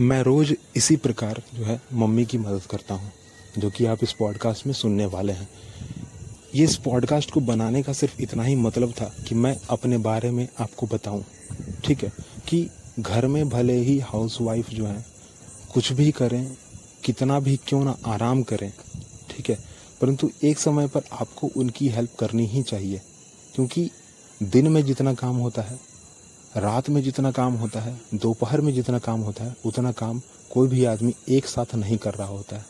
मैं रोज़ इसी प्रकार जो है मम्मी की मदद करता हूँ, जो कि आप इस पॉडकास्ट में सुनने वाले हैं। ये इस पॉडकास्ट को बनाने का सिर्फ़ इतना ही मतलब था कि मैं अपने बारे में आपको बताऊँ, ठीक है? कि घर में भले ही हाउस वाइफ जो है, कुछ भी करें, कितना भी क्यों ना आराम करें, ठीक है? परंतु एक समय पर आपको उनकी हेल्प करनी ही चाहिए, क्योंकि दिन में जितना काम होता है रात में जितना काम होता है, दोपहर में जितना काम होता है, उतना काम कोई भी आदमी एक साथ नहीं कर रहा होता है।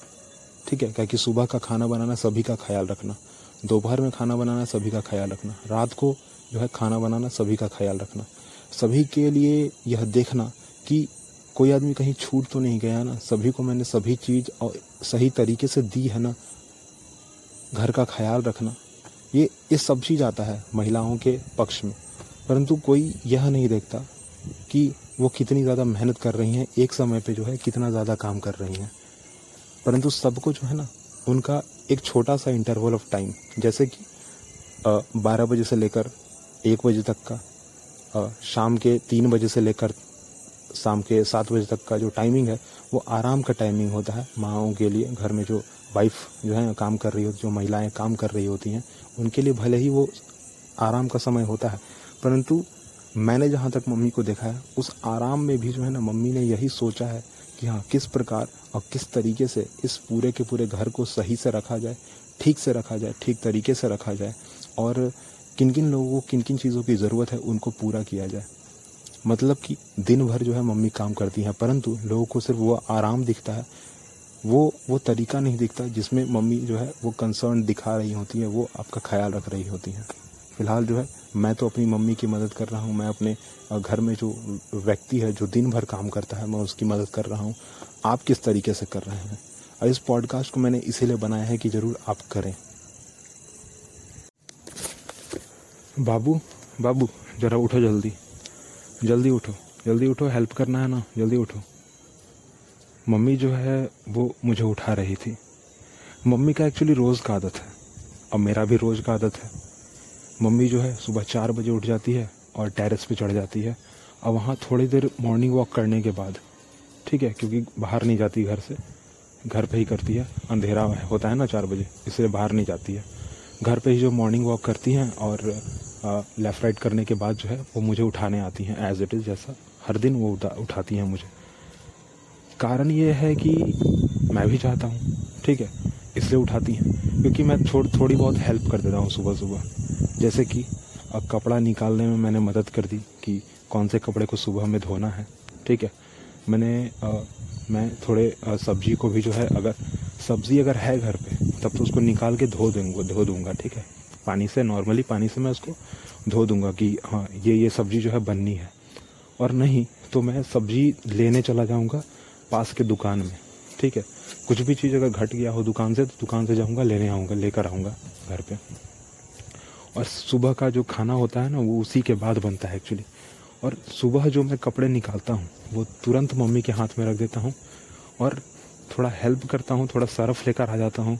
ठीक है? क्या कि सुबह का खाना बनाना सभी का ख्याल रखना, दोपहर में खाना बनाना सभी का ख्याल रखना, रात को जो है खाना बनाना सभी का ख्याल रखना। सभी के लिए यह देखना कि कोई आदमी कहीं छूट तो नहीं गया ना, सभी को मैंने सभी चीज़ और सही तरीके से दी है ना, घर का ख्याल रखना, ये ये सब चीज़ आता है महिलाओं के पक्ष में। परंतु कोई यह नहीं देखता कि वो कितनी ज़्यादा मेहनत कर रही हैं एक समय पे जो है कितना ज़्यादा काम कर रही हैं। परंतु सबको जो है ना उनका एक छोटा सा इंटरवल ऑफ़ टाइम जैसे कि बारह बजे से लेकर एक बजे तक का आ, शाम के तीन बजे से लेकर शाम के सात बजे तक का जो टाइमिंग है वो आराम का टाइमिंग होता है। माओ के लिए घर में जो वाइफ जो है काम कर रही होती जो महिलाएँ काम कर रही होती हैं उनके लिए भले ही वो आराम का समय होता है परंतु मैंने जहाँ तक मम्मी को देखा है, उस आराम में भी जो है ना मम्मी ने यही सोचा है कि हाँ किस प्रकार और किस तरीके से इस पूरे के पूरे घर को सही से रखा जाए, ठीक से रखा जाए, ठीक तरीके से रखा जाए और किन किन लोगों को किन किन चीज़ों की ज़रूरत है उनको पूरा किया जाए। मतलब कि दिन भर जो है मम्मी काम करती हैं, परंतु लोगों को सिर्फ़ वो आराम दिखता है, वो वो तरीका नहीं दिखता जिसमें मम्मी जो है वो कंसर्न दिखा रही होती है, वो आपका ख्याल रख रही होती हैं। फ़िलहाल जो है, मैं तो अपनी मम्मी की मदद कर रहा हूँ। मैं अपने घर में जो व्यक्ति है, जो दिन भर काम करता है, मैं उसकी मदद कर रहा हूँ। आप किस तरीके से कर रहे हैं? और इस पॉडकास्ट को मैंने इसीलिए बनाया है कि ज़रूर आप करें। बाबू बाबू, ज़रा उठो जल्दी। जल्दी उठो। जल्दी उठो, हेल्प करना है ना? जल्दी उठो। मम्मी जो है, वो मुझे उठा रही थी। मम्मी का एक्चुअली रोज़ का आदत है। और मेरा भी रोज़ का आदत है। मम्मी जो है, सुबह चार बजे उठ जाती है और टेरेस पे चढ़ जाती है। और वहाँ थोड़ी देर मॉर्निंग वॉक करने के बाद, ठीक है, क्योंकि बाहर नहीं जाती घर से, घर पे ही करती है, अंधेरा होता है ना चार बजे, इसलिए बाहर नहीं जाती है। घर पे ही जो मॉर्निंग वॉक करती हैं और लेफ़्ट राइट करने के बाद जो है, वो मुझे उठाने आती हैं एज इट इज़ जैसा हर दिन वो उठा, उठाती हैं मुझे। कारण ये है कि मैं भी चाहता हूँ, ठीक है, इसलिए उठाती हैं, क्योंकि मैं थोड़, थोड़ी बहुत हेल्प कर देता हूँ सुबह सुबह जैसे कि अब कपड़ा निकालने में मैंने मदद कर दी कि कौन से कपड़े को सुबह में धोना है। ठीक है? मैंने आ, मैं थोड़े सब्ज़ी को भी जो है अगर सब्ज़ी अगर है घर पे तब तो उसको निकाल के धो दूँगा धो दूँगा ठीक है? पानी से नॉर्मली पानी से मैं उसको धो दूँगा कि हाँ ये ये सब्ज़ी जो है बननी है। और नहीं तो मैं सब्ज़ी लेने चला जाऊँगा पास के दुकान में ठीक है? कुछ भी चीज़ अगर घट गया हो दुकान से तो दुकान से जाऊँगा लेने आऊँगा लेकर आऊँगा घर पे। और सुबह का जो खाना होता है ना, वो उसी के बाद बनता है एक्चुअली और सुबह जो मैं कपड़े निकालता हूँ, वो तुरंत मम्मी के हाथ में रख देता हूँ और थोड़ा हेल्प करता हूँ, थोड़ा सरफ लेकर आ जाता हूँ।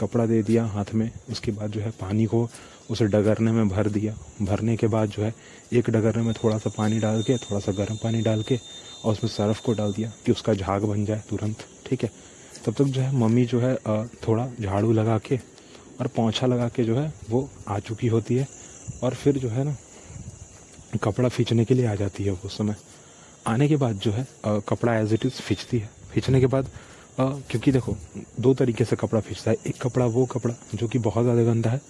कपड़ा दे दिया हाथ में, उसके बाद जो है पानी को उसे डगरने में भर दिया। भरने के बाद जो है एक डगरने में थोड़ा सा पानी डाल के, थोड़ा सा गर्म पानी डाल के और उसमें सरफ को डाल दिया कि उसका झाग बन जाए तुरंत, ठीक है? तब तक जो है मम्मी जो है थोड़ा झाड़ू लगा के और पोछा लगा के जो है वो आ चुकी होती है और फिर जो है ना, कपड़ा खींचने के लिए आ जाती है वो समय। आने के बाद जो है कपड़ा एज इट इज़ खींचती है। खींचने के बाद क्योंकि देखो, दो तरीके से कपड़ा खींचता है। एक कपड़ा, वो कपड़ा, जो कि बहुत ज़्यादा गंदा है,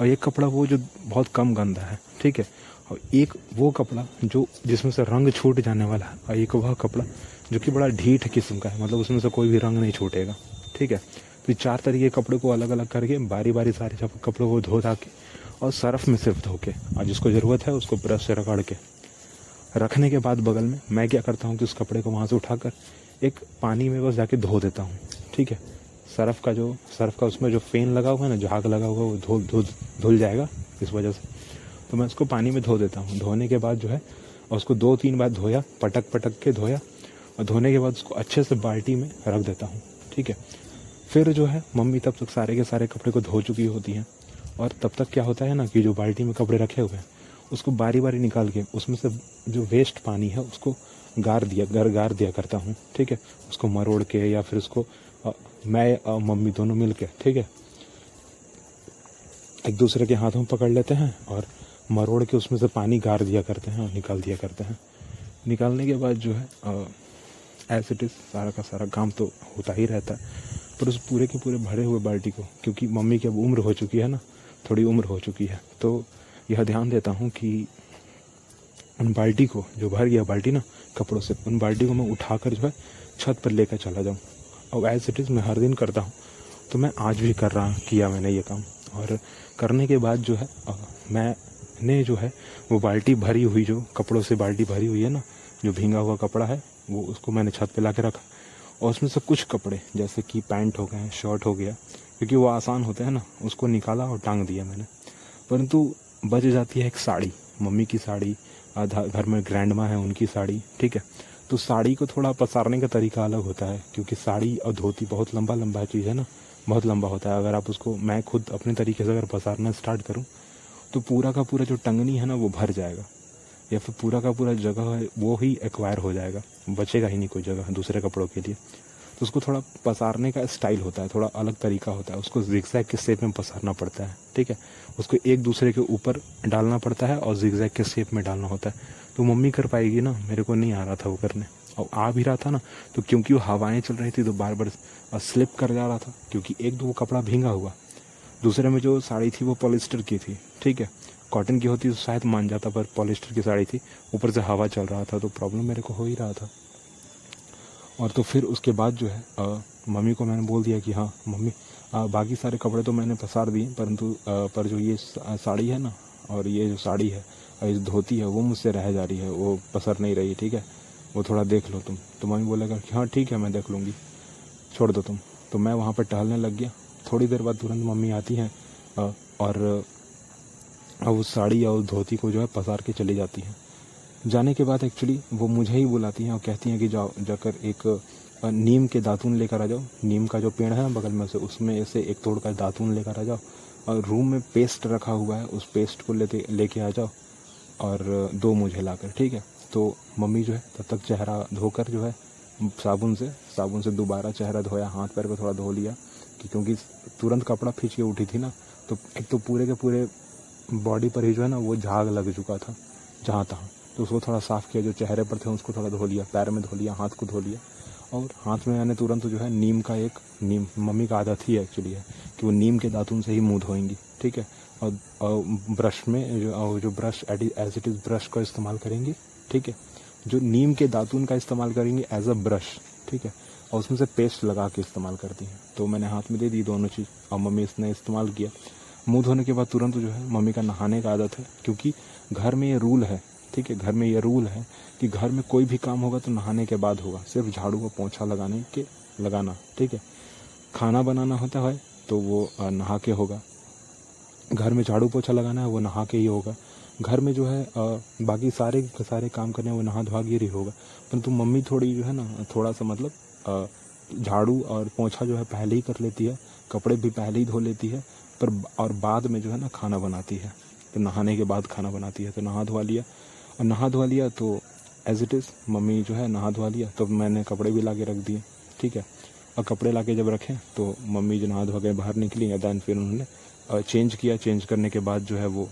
और एक कपड़ा, वो जो बहुत कम गंदा है, ठीक है? और एक वो कपड़ा, जो जिसमें से रंग छूट जाने वाला है, और एक वह कपड़ा, जो कि बड़ा ढीठ किस्म का है मतलब उसमें से कोई भी रंग नहीं छूटेगा, ठीक है? तो चार तरीके कपड़े को अलग अलग करके बारी बारी सारे कपड़ों को धो धा के और सर्फ में सिर्फ़ धो के और जिसको ज़रूरत है उसको ब्रश से रगड़ के। रखने के बाद बगल में मैं क्या करता हूँ कि उस कपड़े को वहाँ से उठाकर एक पानी में बस जाके धो देता हूँ, ठीक है? सरफ का जो, सर्फ का उसमें जो फेन लगा हुआ है ना झाग लगा हुआ है, वो धुल धुल धुल जाएगा इस वजह से। तो मैं उसको पानी में धो देता हूँ। धोने के बाद जो है, और उसको दो तीन बार धोया पटक पटक के धोया, और धोने के बाद उसको अच्छे से बाल्टी में रख देता हूँ, ठीक है? फिर जो है मम्मी तब तक सारे के सारे कपड़े को धो चुकी होती हैं। और तब तक क्या होता है ना कि जो बाल्टी में कपड़े रखे हुए हैं उसको बारी बारी निकाल के उसमें से जो वेस्ट पानी है उसको गार दिया घर गार दिया करता हूँ ठीक है? उसको मरोड़ के या फिर उसको आ, मैं और मम्मी दोनों मिल के ठीक है? एक दूसरे के हाथों पकड़ लेते हैं और मरोड़ के उसमें से पानी गार दिया करते हैं और निकाल दिया करते हैं। निकालने के बाद जो है एज इट इज़ सारा का सारा काम तो होता ही रहता है। पर उस पूरे के पूरे भरे हुए बाल्टी को, क्योंकि मम्मी की अब उम्र हो चुकी है ना, थोड़ी उम्र हो चुकी है। तो यह ध्यान देता हूँ कि उन बाल्टी को, जो भर गया बाल्टी ना, कपड़ों से, उन बाल्टी को मैं उठा कर जो है छत पर लेकर चला जाऊँ। और एज इट इज़ मैं हर दिन करता हूँ। तो मैं आज भी कर रहा किया मैंने ये काम। और करने के बाद जो है मैंने जो है, वो बाल्टी भरी हुई, जो कपड़ों से बाल्टी भरी हुई है ना, जो भींगा हुआ कपड़ा है, वो उसको मैंने छत पे ला के रखा। और उसमें से कुछ कपड़े, जैसे कि पैंट हो गए, शर्ट हो गया, क्योंकि वो आसान होते हैं ना, उसको निकाला और टांग दिया मैंने। परंतु बच जाती है एक साड़ी, मम्मी की साड़ी घर में ग्रैंड माँ है उनकी साड़ी, ठीक है? तो साड़ी को थोड़ा पसारने का तरीका अलग होता है, क्योंकि साड़ी और धोती बहुत लंबा लंबा चीज़ है ना, बहुत लंबा होता है। अगर आप उसको, मैं खुद अपने तरीके से अगर पसारना स्टार्ट करूँ तो पूरा का पूरा जो टंगनी है ना, वो भर जाएगा। या फिर पूरा का पूरा जगह है, वो ही एक्वायर हो जाएगा। बचेगा ही नहीं कोई जगह दूसरे कपड़ों के लिए। तो उसको थोड़ा पसारने का स्टाइल होता है, थोड़ा अलग तरीका होता है। उसको जिगजैग के शेप में पसारना पड़ता है, ठीक है? उसको एक दूसरे के ऊपर डालना पड़ता है और जिगजैग के शेप में डालना होता है। तो मम्मी कर पाएगी ना? मेरे को नहीं आ रहा था वो करने। और आ भी रहा था ना तो क्योंकि वो हवाएँ चल रही थी तो बार बार स्लिप कर जा रहा था, क्योंकि एक दो वो कपड़ा भींगा हुआ। दूसरे में जो साड़ी थी, वो पॉलिस्टर की थी, ठीक है? कॉटन की होती तो शायद मान जाता, पर पॉलिस्टर की साड़ी थी। ऊपर से हवा चल रहा था तो प्रॉब्लम मेरे को हो ही रहा था। और तो फिर उसके बाद जो है मम्मी को मैंने बोल दिया कि हाँ मम्मी बाकी सारे कपड़े तो मैंने पसार दिए, परंतु पर जो ये साड़ी है ना, और ये जो साड़ी है इस धोती है, वो मुझसे रह जा रही है, वो पसर नहीं रही, ठीक है? वो थोड़ा देख लो तुम। तो मम्मी बोलेगा कि हाँ ठीक है, मैं देख लूँगी। छोड़ दो तुम। तो मैं वहाँ पर टहलने लग गया। थोड़ी देर बाद तुरंत मम्मी आती हैं और उस साड़ी और उस धोती को जो है पसार के चली जाती हैं। जाने के बाद एक्चुअली वो मुझे ही बुलाती हैं और कहती हैं कि जाओ, जाकर एक नीम के दातून लेकर आ जाओ। नीम का जो पेड़ है ना बगल में से, उसमें से एक तोड़ का दातून लेकर आ जाओ और रूम में पेस्ट रखा हुआ है, उस पेस्ट को लेते, लेके आ जाओ और दो मुझे लाकर, ठीक है? तो मम्मी जो है तब तक चेहरा धोकर जो है, साबुन से साबुन से दोबारा चेहरा धोया, हाथ पैर को थोड़ा धो लिया कि क्योंकि तुरंत कपड़ा खींच के उठी थी ना तो एक तो पूरे के पूरे बॉडी पर ही जो है ना वो झाग लग चुका था जहाँ तहाँ। तो उसको थोड़ा साफ़ किया जो चेहरे पर थे उसको थोड़ा धो लिया पैर में धो लिया हाथ को धो लिया। और हाथ में मैंने तुरंत जो है नीम का एक नीम मम्मी का आदत ही एक्चुअली है कि वो नीम के दातुन से ही मुँह धोएँगी ठीक है? और, और ब्रश में जो जो brush as it is brush का इस्तेमाल करेंगी ठीक है? जो नीम के दातुन का इस्तेमाल करेंगे एज अ ब्रश ठीक है? और उसमें से पेस्ट लगा के इस्तेमाल करती हैं। तो मैंने हाथ में दे दी दोनों चीज़ और मम्मी इसने इस्तेमाल किया। मुँह धोने के बाद तुरंत जो है मम्मी का नहाने का आदत है, क्योंकि घर में ये रूल है, ठीक है, घर में ये रूल है कि घर में कोई भी काम होगा तो नहाने के बाद होगा, सिर्फ़ झाड़ू को पोछा लगाने के, लगाना, ठीक है। खाना बनाना होता है तो वो नहा के होगा। घर में झाड़ू पोछा लगाना है, वो नहा के ही होगा। घर में जो है बाकी सारे सारे काम करने वो नहा धोआ ही होगा। परंतु मम्मी थोड़ी जो है ना, थोड़ा सा मतलब झाड़ू और पोछा जो है पहले ही कर लेती है, कपड़े भी पहले ही धो लेती है, पर और बाद में जो है ना खाना बनाती है। तो नहाने के बाद खाना बनाती है तो नहा धोवा लिया। और नहा धोवा लिया तो एज इट इज़ मम्मी जो है नहा धोवा लिया तो मैंने कपड़े भी ला के रख दिए, ठीक है? और कपड़े ला के जब रखे तो मम्मी जो नहा धोवा के बाहर निकली या दैन फिर उन्होंने चेंज किया। चेंज करने के बाद जो है वो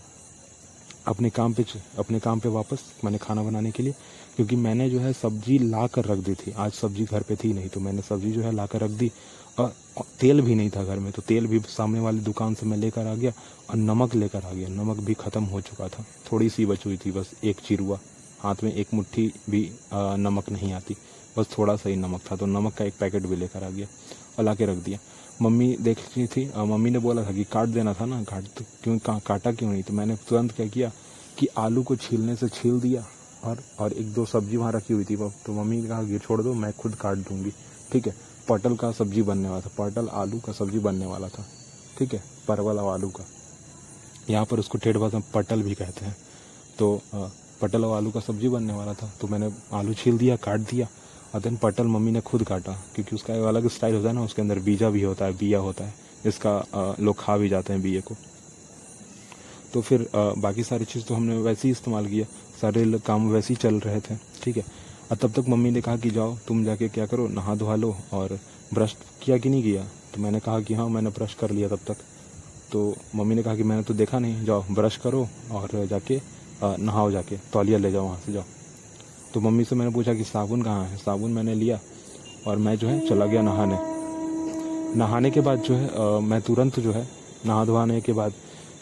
अपने काम पे अपने काम पे वापस, मैंने खाना बनाने के लिए, क्योंकि मैंने जो है सब्ज़ी ला कर रख दी थी। आज सब्ज़ी घर पे थी नहीं तो मैंने सब्ज़ी जो है ला कर रख दी, और तेल भी नहीं था घर में तो तेल भी सामने वाली दुकान से मैं लेकर आ गया, और नमक लेकर आ गया। नमक भी ख़त्म हो चुका था। थोड़ी सी बच हुई थी, बस एक चिरुआ। हाथ में एक मुट्ठी भी नमक नहीं आती। बस थोड़ा सा ही नमक था तो नमक का एक पैकेट भी लेकर आ गया, और ला के रख दिया। मम्मी देख रही थी मम्मी ने बोला था कि काट देना था ना काट तो क्यों का, काटा क्यों नहीं? तो मैंने तुरंत क्या किया कि आलू को छीलने से छील दिया और और एक दो सब्ज़ी वहाँ रखी हुई थी। तो मम्मी ने कहा कि छोड़ दो मैं खुद काट दूँगी। ठीक है पटल का सब्ज़ी बनने वाला था पटल आलू का सब्ज़ी बनने वाला था। ठीक है परवल और आलू का। यहाँ पर उसको ठेठ भाषा में पटल भी कहते हैं। तो पटल और आलू का सब्ज़ी बनने वाला था तो मैंने आलू छील दिया काट दिया। और देन पटल मम्मी ने खुद काटा, क्योंकि उसका एक अलग स्टाइल होता है ना, उसके अंदर बीजा भी होता है, बिया होता है, जिसका लोग खा भी जाते हैं बीए को। तो फिर बाकी सारी चीज़ तो हमने वैसे ही इस्तेमाल किया सारे काम वैसे ही चल रहे थे, ठीक है। और तब तक मम्मी ने कहा कि जाओ, तुम जाके क्या करो, नहा धोवा लो, और ब्रश किया कि नहीं किया? तो मैंने कहा कि हाँ मैंने ब्रश कर लिया तब तक। तो मम्मी ने कहा कि मैंने तो देखा नहीं, जाओ, ब्रश करो और जाके नहाओ जाके, तौलिया ले जाओ वहाँ से, जाओ। तो मम्मी से मैंने पूछा कि साबुन कहाँ है? साबुन मैंने लिया और मैं जो है चला गया नहाने। नहाने के बाद जो है आ, मैं तुरंत जो है नहा धोने के बाद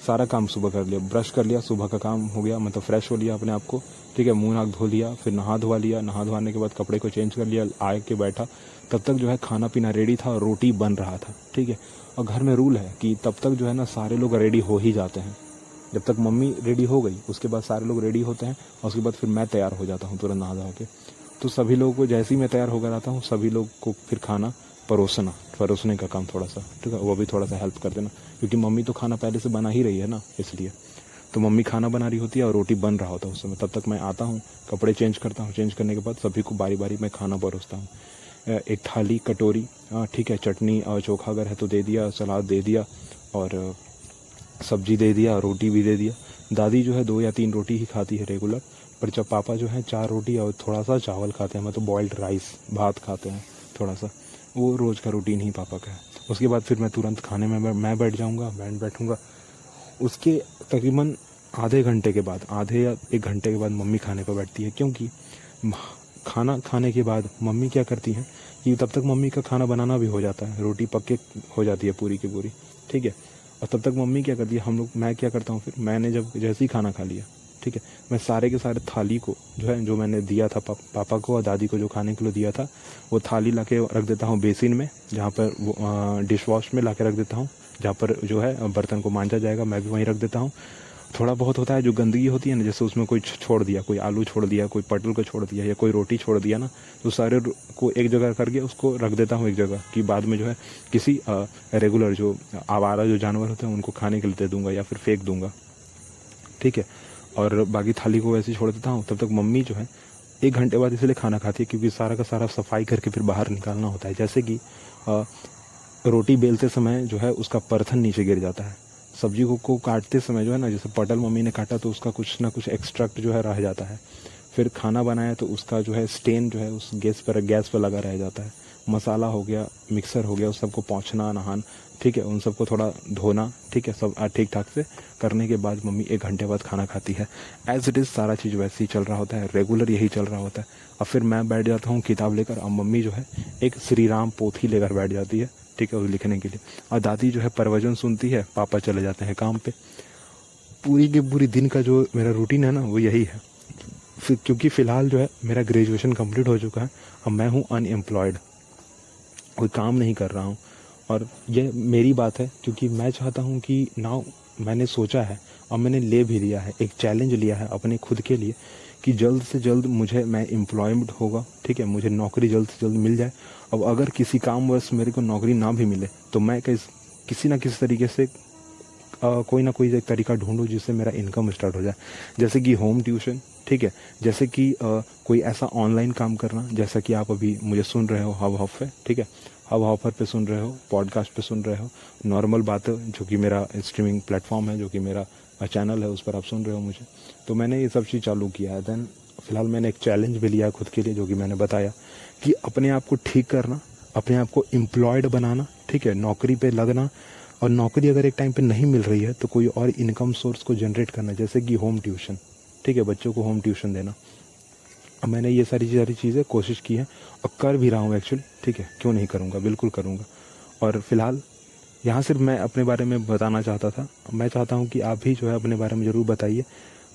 सारा काम सुबह कर लिया। ब्रश कर लिया सुबह का काम हो गया मतलब फ्रेश हो लिया अपने आप को। ठीक है मुँह नाक धो लिया फिर नहा धोवा लिया। नहा धोने के बाद कपड़े को चेंज कर लिया आए के बैठा। तब तक जो है खाना पीना रेडी था और रोटी बन रहा था। ठीक है और घर में रूल है कि तब तक जो है ना सारे लोग रेडी हो ही जाते हैं। जब तक मम्मी रेडी हो गई, उसके बाद सारे लोग रेडी होते हैं, और उसके बाद फिर मैं तैयार हो जाता हूँ तुरंत नहा धो के तो सभी लोगों को जैसे ही मैं तैयार होकर आता हूँ, सभी लोग को फिर खाना परोसना, परोसने का काम थोड़ा सा ठीक है? वो भी थोड़ा सा हेल्प कर देना, क्योंकि मम्मी तो खाना पहले से बना ही रही है ना, इसलिए। तो मम्मी खाना बना रही होती है और रोटी बन रहा होता है उस समय। तब तक मैं आता हूँ, कपड़े चेंज करता हूँ चेंज करने के बाद सभी को बारी बारी मैं खाना परोसता हूँ। एक थाली कटोरी ठीक है, चटनी और चोखा अगर है तो दे दिया, सलाद दे दिया, और सब्ज़ी दे दिया, रोटी भी दे दिया। दादी जो है दो या तीन रोटी ही खाती है रेगुलर पर जब पापा जो है चार रोटी और थोड़ा सा चावल खाते हैं मतलब बॉइल्ड राइस भात खाते हैं थोड़ा सा वो रोज़ का रूटीन ही पापा का है। उसके बाद फिर मैं तुरंत खाने में मैं बैठ जाऊँगा बैंड बैठूँगा। उसके तकरीबन आधे घंटे के बाद, आधे या एक घंटे के बाद मम्मी खाने पर बैठती है, क्योंकि खाना खाने के बाद मम्मी क्या करती हैं कि तब तक मम्मी का खाना बनाना भी हो जाता है, रोटी पक्के हो जाती है पूरी की पूरी, ठीक है? और तब तक मम्मी क्या करती है हम लोग मैं क्या करता हूँ फिर मैंने जब जैसे ही खाना खा लिया ठीक है मैं सारे के सारे थाली को जो है जो मैंने दिया था पा, पापा को और दादी को जो खाने के लिए दिया था वो थाली ला के रख देता हूँ बेसिन में जहाँ पर वो डिश वॉश में ला के रख देता हूँ जहाँ पर जो है बर्तन को मांझा जाएगा मैं भी वहीं रख देता हूँ थोड़ा बहुत होता है, जो गंदगी होती है ना, जैसे उसमें कोई छोड़ दिया, कोई आलू छोड़ दिया, कोई पटल को छोड़ दिया या कोई रोटी छोड़ दिया ना तो सारे को एक जगह करके उसको रख देता हूँ एक जगह, कि बाद में जो है किसी रेगुलर जो आवारा जो जानवर होते हैं, उनको खाने के लिए दे दूँगा या फिर फेंक दूँगा। ठीक है? और बाकी थाली को वैसे छोड़ देता हूँ, तब तक मम्मी जो है एक घंटे बाद इसलिए खाना खाती है, क्योंकि सारा का सारा सफ़ाई करके फिर बाहर निकालना होता है। जैसे कि रोटी बेलते समय जो है उसका परथन नीचे गिर जाता है। सब्ज़ी को, को काटते समय जो है ना जैसे पटल मम्मी ने काटा तो उसका कुछ ना कुछ एक्सट्रैक्ट जो है रह जाता है। फिर खाना बनाया तो उसका जो है स्टेन जो है उस गैस पर गैस पर लगा रह जाता है। मसाला हो गया मिक्सर हो गया उस सबको पहुँचना नहान ठीक है उन सबको थोड़ा धोना ठीक है सब ठीक ठाक से करने के बाद मम्मी एक घंटे बाद खाना खाती है। एज इट इज़ सारा चीज़ वैसे ही चल रहा होता है रेगुलर यही चल रहा होता है। और फिर मैं बैठ जाता हूँ किताब लेकर और मम्मी जो है एक श्री राम पोथी लेकर बैठ जाती है। ठीक है लिखने के लिए। और दादी जो है परवजन सुनती है, पापा चले जाते हैं काम पे। पूरी के पूरी दिन का जो मेरा रूटीन है ना, वो यही है। क्योंकि फ़िलहाल जो है, मेरा ग्रेजुएशन कंप्लीट हो चुका है, अब मैं हूँ अनएम्प्लॉयड कोई काम नहीं कर रहा हूँ। और ये मेरी बात है, क्योंकि मैं चाहता हूँ कि नाउ मैंने सोचा है, और मैंने ले भी लिया है, एक चैलेंज लिया है अपने खुद के लिए। कि जल्द से जल्द मुझे मैं एम्प्लॉयमेंट होगा ठीक है मुझे नौकरी जल्द से जल्द मिल जाए। अब अगर किसी काम वर्ष मेरे को नौकरी ना भी मिले तो मैं किस किसी ना किसी तरीके से आ, कोई ना कोई तरीका ढूंढूं जिससे मेरा इनकम स्टार्ट हो जाए। जैसे कि होम ट्यूशन ठीक है जैसे कि आ, कोई ऐसा ऑनलाइन काम करना जैसा कि आप अभी मुझे सुन रहे हो हब हफ पे ठीक है हब हॉपर पे सुन रहे हो पॉडकास्ट पे सुन रहे हो नॉर्मल बात जो कि मेरा स्ट्रीमिंग प्लेटफॉर्म है जो कि मेरा चैनल है, उस पर आप सुन रहे हो मुझे। तो मैंने ये सब चीज़ चालू किया है। देन फ़िलहाल मैंने एक चैलेंज भी लिया खुद के लिए, जो कि मैंने बताया कि अपने आप को ठीक करना, अपने आप को एम्प्लॉयड बनाना, ठीक है, नौकरी पे लगना। और नौकरी अगर एक टाइम पे नहीं मिल रही है तो कोई और इनकम सोर्स को जनरेट करना, जैसे कि होम ट्यूशन ठीक है, बच्चों को होम ट्यूशन देना। अब मैंने ये सारी सारी चीज़ें कोशिश की है और कर भी रहा हूँ एक्चुअली ठीक है, क्यों नहीं करूँगा? बिल्कुल करूँगा। और फ़िलहाल यहाँ सिर्फ़ मैं अपने बारे में बताना चाहता था। मैं चाहता हूँ कि आप भी जो है अपने बारे में ज़रूर बताइए।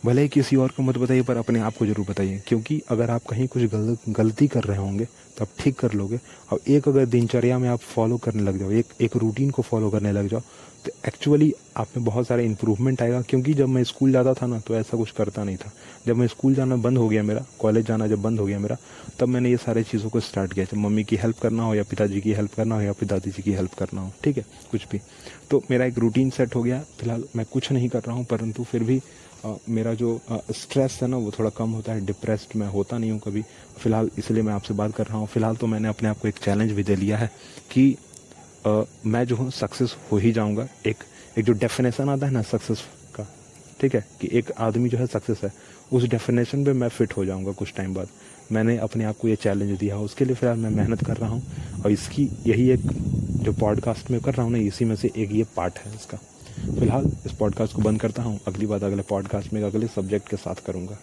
भले ही किसी और को मत बताइए पर अपने आप को ज़रूर बताइए। क्योंकि अगर आप कहीं कुछ गल, गलती कर रहे होंगे तो आप ठीक कर लोगे। और एक अगर दिनचर्या में आप फॉलो करने लग जाओ एक एक रूटीन को फॉलो करने लग जाओ तो एक्चुअली आप में बहुत सारा इंप्रूवमेंट आएगा, क्योंकि जब मैं स्कूल जाता था ना तो ऐसा कुछ करता नहीं था। जब मैं स्कूल जाना बंद हो गया मेरा कॉलेज जाना जब बंद हो गया मेरा, तब मैंने ये सारे चीज़ों को स्टार्ट किया। जब मम्मी की हेल्प करना हो, या पिताजी की हेल्प करना हो, या फिर दादी जी की हेल्प करना हो, ठीक है? कुछ भी। तो मेरा एक रूटीन सेट हो गया। फ़िलहाल मैं कुछ नहीं कर रहा हूँ, परंतु फिर भी मेरा जो स्ट्रेस है ना, वो थोड़ा कम होता है। डिप्रेस्ड मैं होता नहीं हूँ कभी। फ़िलहाल इसलिए मैं आपसे बात कर रहा हूँ। फ़िलहाल तो मैंने अपने आप को एक चैलेंज भी दे लिया है कि मैं जो हूँ सक्सेस हो ही जाऊँगा। एक एक जो डेफिनेशन आता है ना सक्सेस का, ठीक है? कि एक आदमी जो है सक्सेस है। उस डेफिनेशन पे मैं फिट हो जाऊँगा कुछ टाइम बाद। मैंने अपने आप को ये चैलेंज दिया, उसके लिए फ़िलहाल मैं मेहनत कर रहा हूँ। और इसकी यही एक जो पॉडकास्ट में कर रहा हूँ ना, इसी में से एक ये पार्ट है इसका। फ़िलहाल इस पॉडकास्ट को बंद करता हूँ। अगली बात अगले पॉडकास्ट में अगले सब्जेक्ट के साथ करूँगा।